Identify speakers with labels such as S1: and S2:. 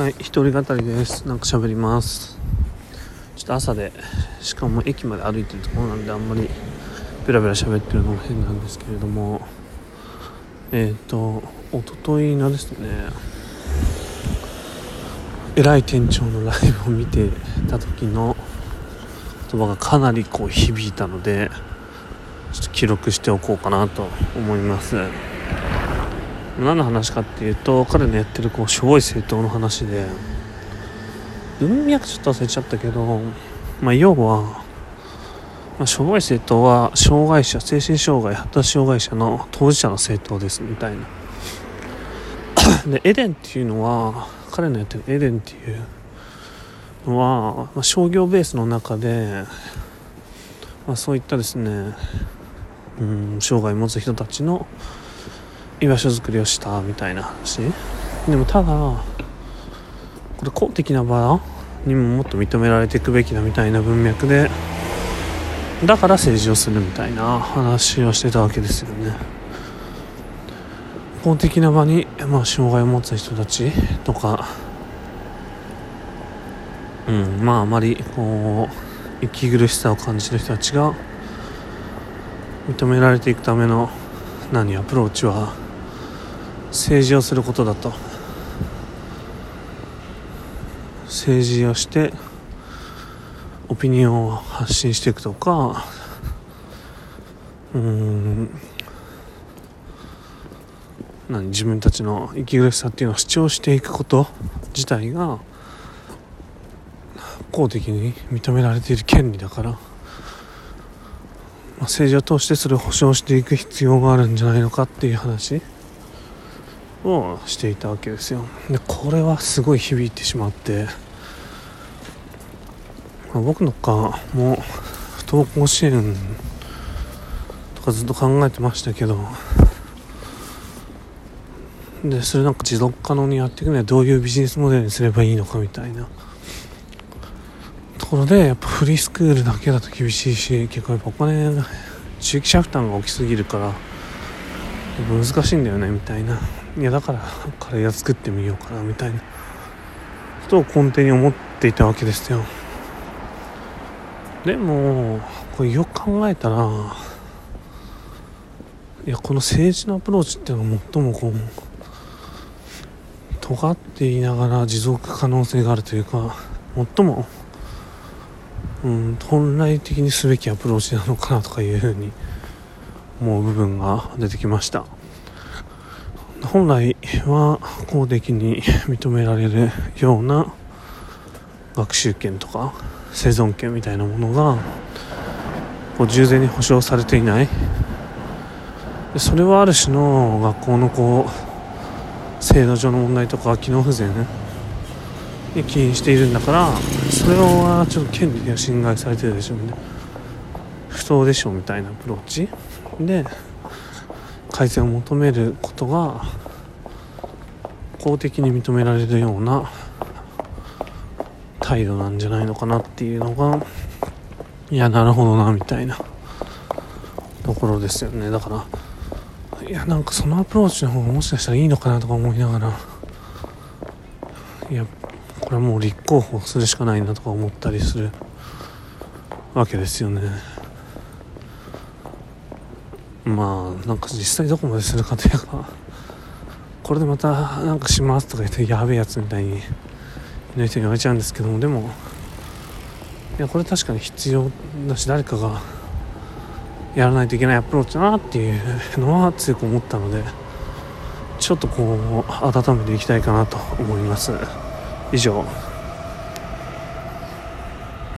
S1: はい一人語りです。なんか喋ります。ちょっと朝でしかも駅まで歩いてるところなんであんまりベラベラ喋ってるのも変なんですけれども。えっ、ー、と一昨日のですね偉い店長のライブを見てた時の言葉がかなりこう響いたのでちょっと記録しておこうかなと思います。何の話かっていうと彼のやってるこうしょぼい政党の話で文脈ちょっと忘れちゃったけど、まあ、要は、まあ、しょぼい政党は障害者精神障害発達障害者の当事者の政党ですみたいな。でエデンっていうのは彼のやってるエデンっていうのは、まあ、商業ベースの中で、まあ、そういったですねうん障害を持つ人たちの居場所づくりをしたみたいな話？でもただこれ公的な場にももっと認められていくべきだみたいな文脈でだから政治をするみたいな話をしてたわけですよね。公的な場に、まあ、障害を持つ人たちとかうんまああまりこう息苦しさを感じる人たちが認められていくための何アプローチは政治をすることだと。政治をしてオピニオンを発信していくとか。うん。何自分たちの息苦しさっていうのを主張していくこと自体が公的に認められている権利だから、まあ、政治を通してそれを保障していく必要があるんじゃないのかっていう話。をしていたわけですよ。でこれはすごい響いてしまって、まあ、僕のかも不登校支援とかずっと考えてましたけど。でそれなんか持続可能にやっていくにはどういうビジネスモデルにすればいいのかみたいな。ところでやっぱフリースクールだけだと厳しいし結構やっぱお金地域者負担が大きすぎるから難しいんだよねみたいな。いやだからカレー屋作ってみようかなみたいな。ことを根底に思っていたわけですよ。でもこれよく考えたらいやこの政治のアプローチっていうのが最もこう尖っていながら持続可能性があるというか最も、うん、本来的にすべきアプローチなのかなとかいうふうに思う部分が出てきました。本来は公的に認められるような学習権とか生存権みたいなものがこう従前に保障されていない。それはある種の学校のこう制度上の問題とか機能不全に起因しているんだからそれはちょっと権利が侵害されてるでしょうね。不当でしょうみたいなアプローチ。で改善を求めることが公的に認められるような態度なんじゃないのかなっていうのがいやなるほどなみたいなところですよね。だからいやなんかそのアプローチの方がもしかしたらいいのかなとか思いながらいやこれはもう立候補するしかないなとか思ったりするわけですよね。まあなんか実際どこまでするかというかこれでまたなんかしますとか言ってやべえやつみたいにいない人に言われちゃうんですけどもでもいやこれ確かに必要だし誰かがやらないといけないアプローチだなっていうのは強く思ったのでちょっとこう温めていきたいかなと思います。以上。